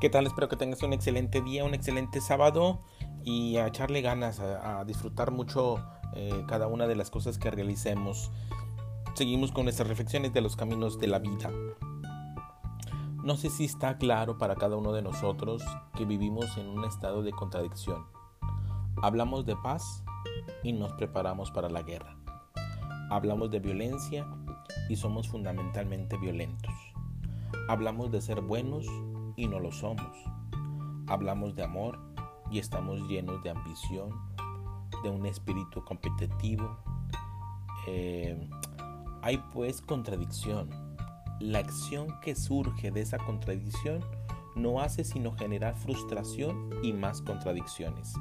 ¿Qué tal? Espero que tengas un excelente día, un excelente sábado y a echarle ganas, a, disfrutar mucho eh, cada una de las cosas que realicemos. Seguimos con nuestras reflexiones de los caminos de la vida. No sé si está claro para cada uno de nosotros que vivimos en un estado de contradicción. Hablamos de paz y nos preparamos para la guerra. Hablamos de violencia y somos fundamentalmente violentos. Hablamos de ser buenos y no lo somos. Hablamos de amor y estamos llenos de ambición, de un espíritu competitivo. Eh, hay pues contradicción. La acción que surge de esa contradicción no hace sino generar frustración y más contradicciones.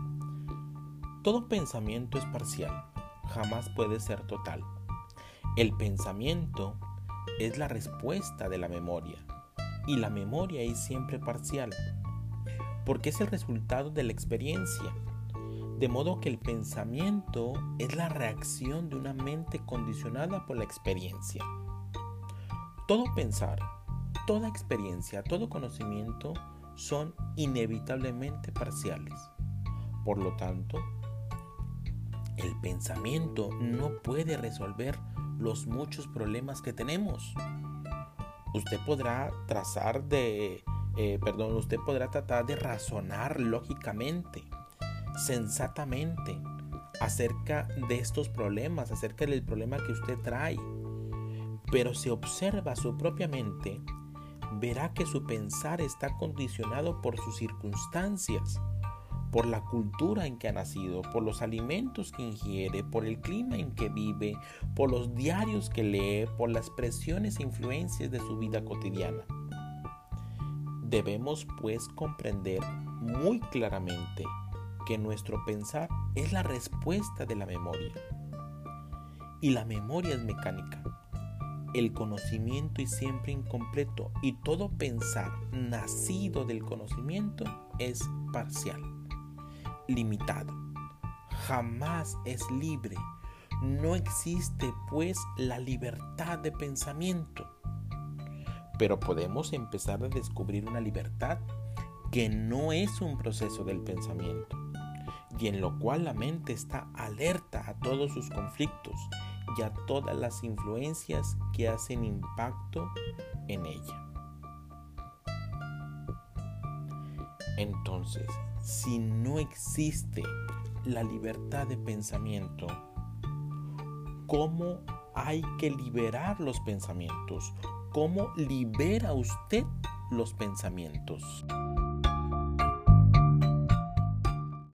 Todo pensamiento es parcial, jamás puede ser total. El pensamiento es la respuesta de la memoria y la memoria es siempre parcial, porque es el resultado de la experiencia. De modo que el pensamiento es la reacción de una mente condicionada por la experiencia. Todo pensar, toda experiencia, todo conocimiento son inevitablemente parciales. Por lo tanto, el pensamiento no puede resolver los muchos problemas que tenemos usted podrá trazar de, eh, perdón, usted podrá tratar de razonar lógicamente, sensatamente, acerca de estos problemas, acerca del problema que usted trae. Pero si observa su propia mente, verá que su pensar está condicionado por sus circunstancias por la cultura en que ha nacido, por los alimentos que ingiere, por el clima en que vive, por los diarios que lee, por las presiones e influencias de su vida cotidiana. Debemos pues comprender muy claramente que nuestro pensar es la respuesta de la memoria. Y la memoria es mecánica. El conocimiento es siempre incompleto y todo pensar nacido del conocimiento es parcial limitado. Jamás es libre. No existe pues la libertad de pensamiento. Pero podemos empezar a descubrir una libertad que no es un proceso del pensamiento y en lo cual la mente está alerta a todos sus conflictos y a todas las influencias que hacen impacto en ella. Entonces, si no existe la libertad de pensamiento, ¿cómo hay que liberar los pensamientos? ¿Cómo libera usted los pensamientos?